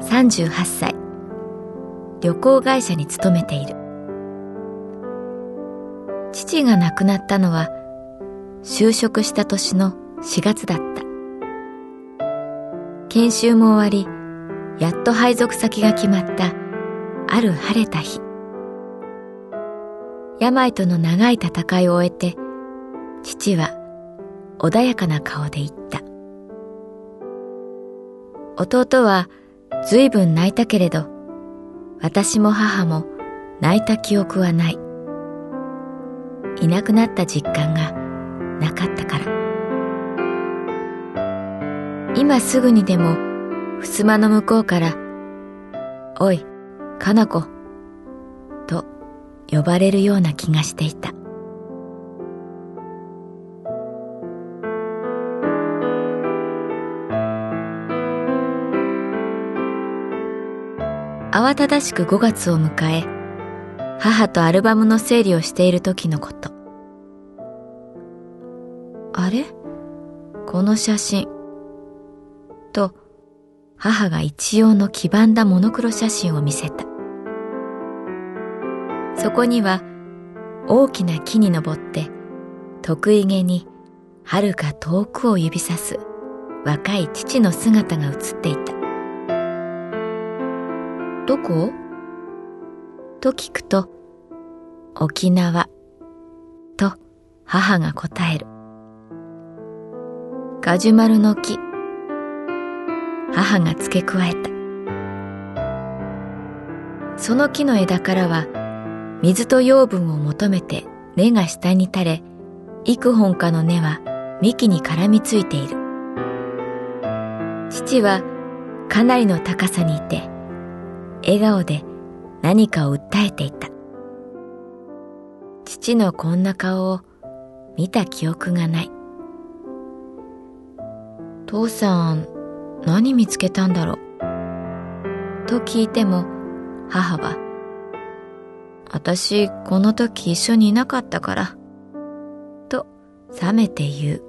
38歳。旅行会社に勤めている。父が亡くなったのは就職した年の4月だった。研修も終わりやっと配属先が決まったある晴れた日。病との長い戦いを終えて父は穏やかな顔で言った。弟は随分泣いたけれど、私も母も泣いた記憶はない。いなくなった実感がなかったから。今すぐにでも、襖の向こうから、おい、かな子、と呼ばれるような気がしていた。慌ただしく5月を迎え、母とアルバムの整理をしている時のこと。あれ？この写真。と、母が一様の黄ばんだモノクロ写真を見せた。そこには、大きな木に登って、得意げに遥か遠くを指さす若い父の姿が写っていた。どこと聞くと、沖縄、と母が答える。ガジュマルの木、母が付け加えた。その木の枝からは、水と養分を求めて根が下に垂れ、幾本かの根は幹に絡みついている。父はかなりの高さにいて、笑顔で何かを訴えていた。父のこんな顔を見た記憶がない。父さん、何見つけたんだろう？と聞いても母は、私この時一緒にいなかったから、と冷めて言う。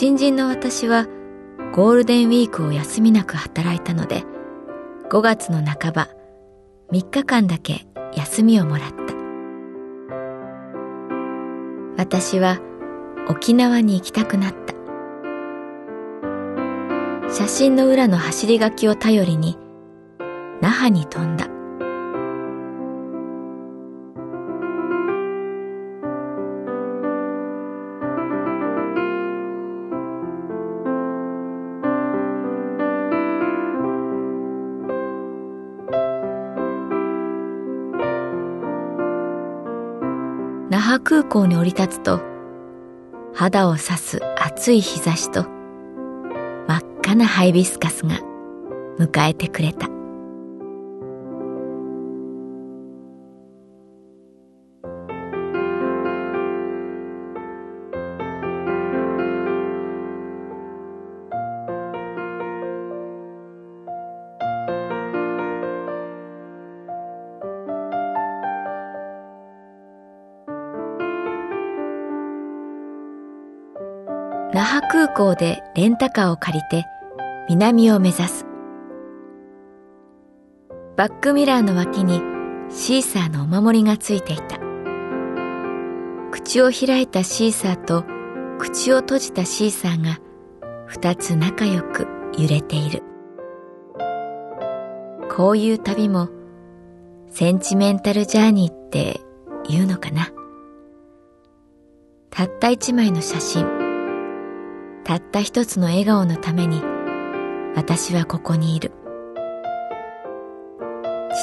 新人の私はゴールデンウィークを休みなく働いたので、5月の半ば、3日間だけ休みをもらった。私は沖縄に行きたくなった。写真の裏の走り書きを頼りに、那覇に飛んだ。港に降り立つと、肌を刺す熱い日差しと、真っ赤なハイビスカスが迎えてくれた。港でレンタカーを借りて南を目指す。バックミラーの脇にシーサーのお守りがついていた。口を開いたシーサーと口を閉じたシーサーが二つ仲良く揺れている。こういう旅もセンチメンタルジャーニーって言うのかな。たった一枚の写真、たった一つの笑顔のために私はここにいる。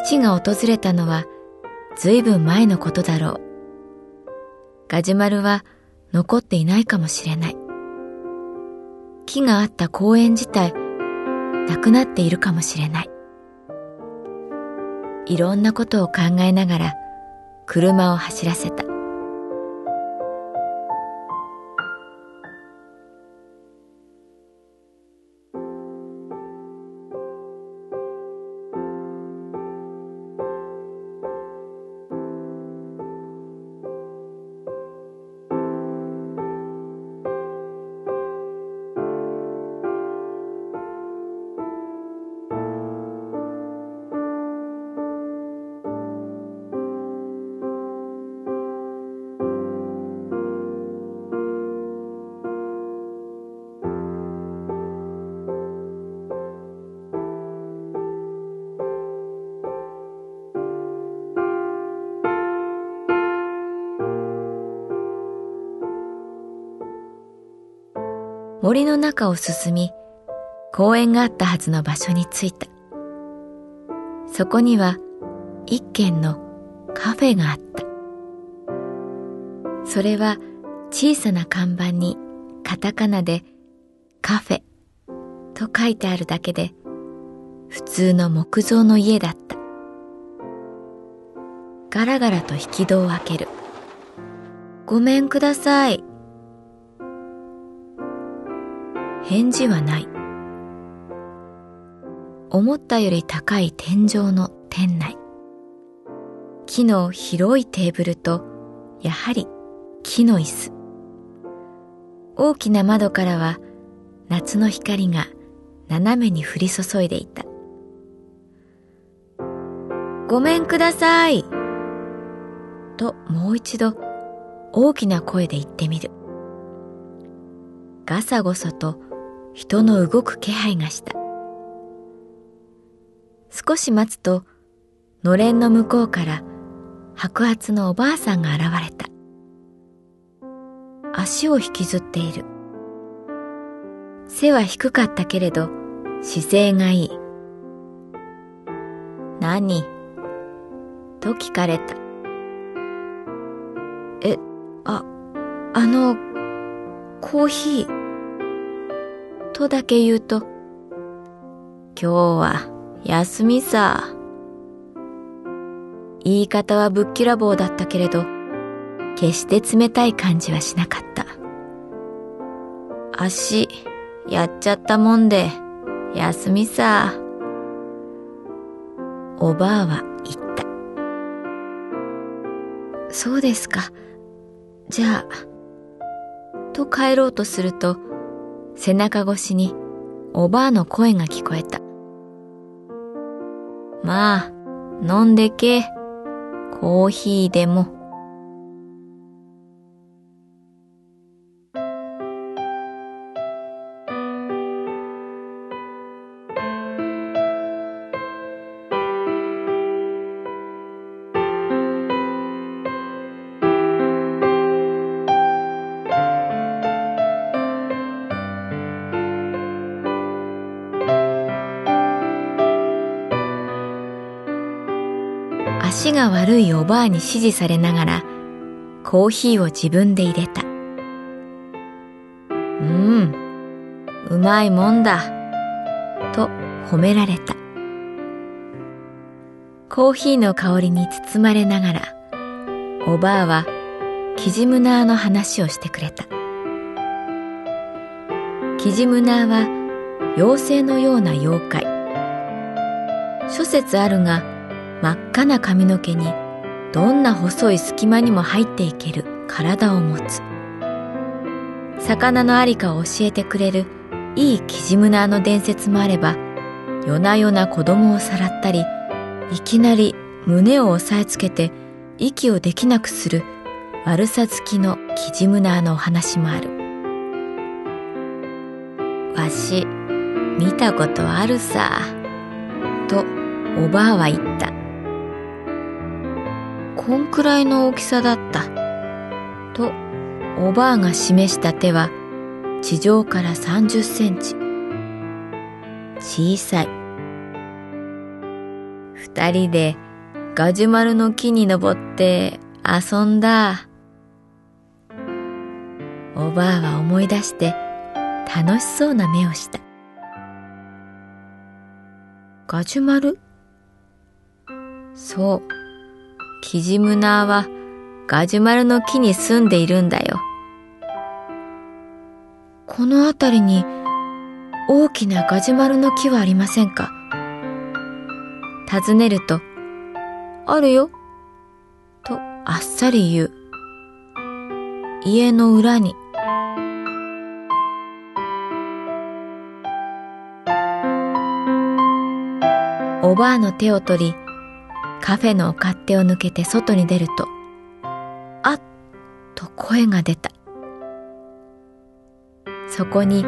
父が訪れたのは随分前のことだろう。ガジュマルは残っていないかもしれない。木があった公園自体、なくなっているかもしれない。いろんなことを考えながら車を走らせた。森の中を進み、公園があったはずの場所に着いた。そこには一軒のカフェがあった。それは小さな看板にカタカナでカフェと書いてあるだけで普通の木造の家だった。ガラガラと引き戸を開ける。ごめんください。返事はない。思ったより高い天井の店内。木の広いテーブルと、やはり木の椅子。大きな窓からは夏の光が斜めに降り注いでいた。ごめんください。ともう一度大きな声で言ってみる。ガサゴソと人の動く気配がした。少し待つと、のれんの向こうから白髪のおばあさんが現れた。足を引きずっている。背は低かったけれど、姿勢がいい。何？と聞かれた。え、あ、あの、コーヒー。とだけ言うと、今日は休みさ。言い方はぶっきらぼうだったけれど、決して冷たい感じはしなかった。足、やっちゃったもんで、休みさ。おばあは言った。そうですか。じゃあ、と帰ろうとすると、背中越しにおばあの声が聞こえた。まあ、飲んでけ。コーヒーでも。が悪いおばあに指示されながらコーヒーを自分で入れた。うん、うまいもんだ。と褒められた。コーヒーの香りに包まれながら、おばあはキジムナーの話をしてくれた。キジムナーは妖精のような妖怪。諸説あるが、真っ赤な髪の毛にどんな細い隙間にも入っていける体を持つ。魚のありかを教えてくれるいいキジムナーの伝説もあれば夜な夜な子供をさらったりいきなり胸を押さえつけて息をできなくする悪さ好きのキジムナーのお話もある。わし見たことあるさとおばあは言った。こんくらいの大きさだった。とおばあが示した手は地上から30センチ。小さい。二人でガジュマルの木に登って遊んだ。おばあは思い出して楽しそうな目をした。ガジュマル？そう。キジムナーはガジュマルの木に住んでいるんだよこの辺りに大きなガジュマルの木はありませんか？尋ねると、あるよ、とあっさり言う。家の裏に。おばあの手を取り、カフェの勝手を抜けて外に出ると、あっと声が出た。そこに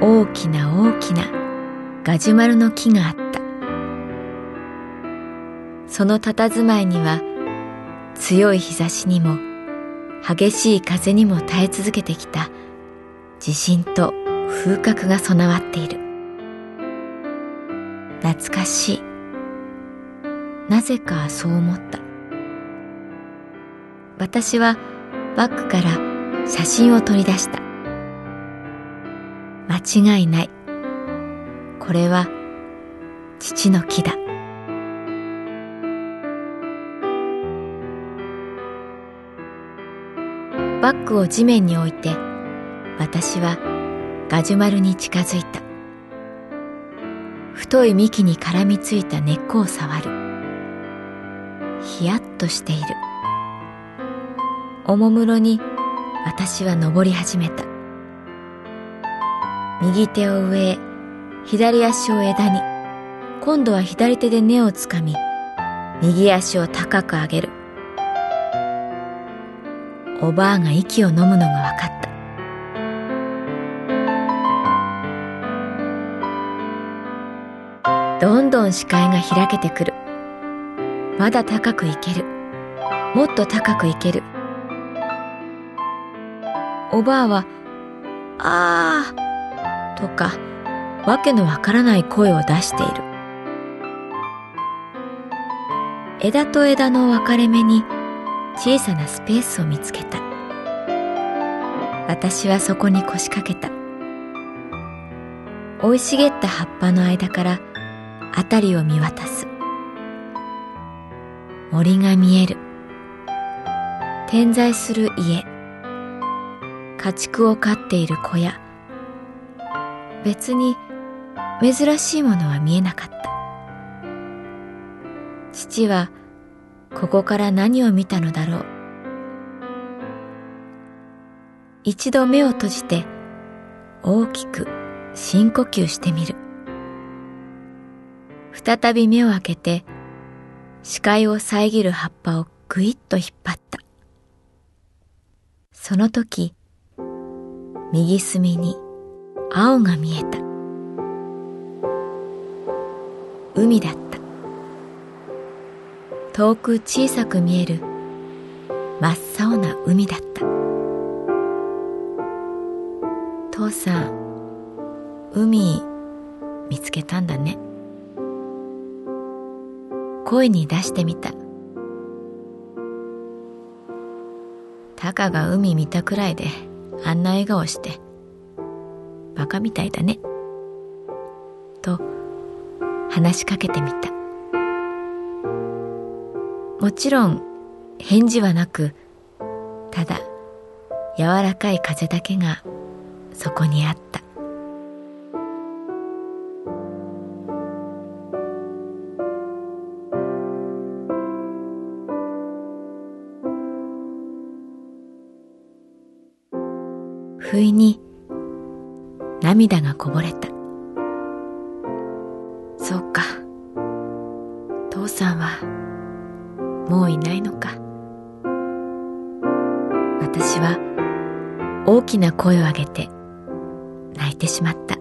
大きな大きなガジュマルの木があった。その佇まいには強い日差しにも激しい風にも耐え続けてきた地震と風格が備わっている懐かしいなぜかそう思った。私はバッグから写真を取り出した。間違いない。これは父の木だ。バッグを地面に置いて私はガジュマルに近づいた。太い幹に絡みついた根っこを触る。ヒヤッとしている。おもむろに私は登り始めた。右手を上へ左足を枝に。今度は左手で根をつかみ右足を高く上げる。おばあが息を飲むのが分かった。どんどん視界が開けてくる。まだ高くいける。もっと高くいける。おばあは「ああ」とかわけのわからない声を出している。枝と枝の分かれ目に小さなスペースを見つけた。私はそこに腰掛けた。生い茂った葉っぱの間から辺りを見渡す。森が見える。点在する家。家畜を飼っている小屋。別に珍しいものは見えなかった。父はここから何を見たのだろう。一度目を閉じて大きく深呼吸してみる。再び目を開けて視界を遮る葉っぱをぐいっと引っ張った。その時右隅に青が見えた。海だった。遠く小さく見える真っ青な海だった。父さん海見つけたんだね。声に出してみた。タカが海見たくらいであんな笑顔してバカみたいだね。と話しかけてみた。もちろん返事はなくただ柔らかい風だけがそこにあった。涙がこぼれた。そうか。父さんはもういないのか。私は大きな声を上げて泣いてしまった。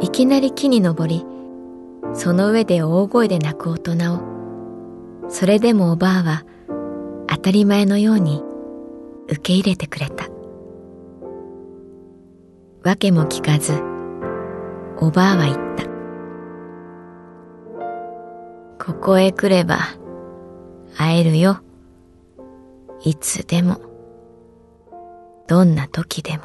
いきなり木に登りその上で大声で泣く大人をそれでもおばあは当たり前のように受け入れてくれた。わけも聞かずおばあは言った。ここへ来れば会えるよ。いつでも。どんな時でも。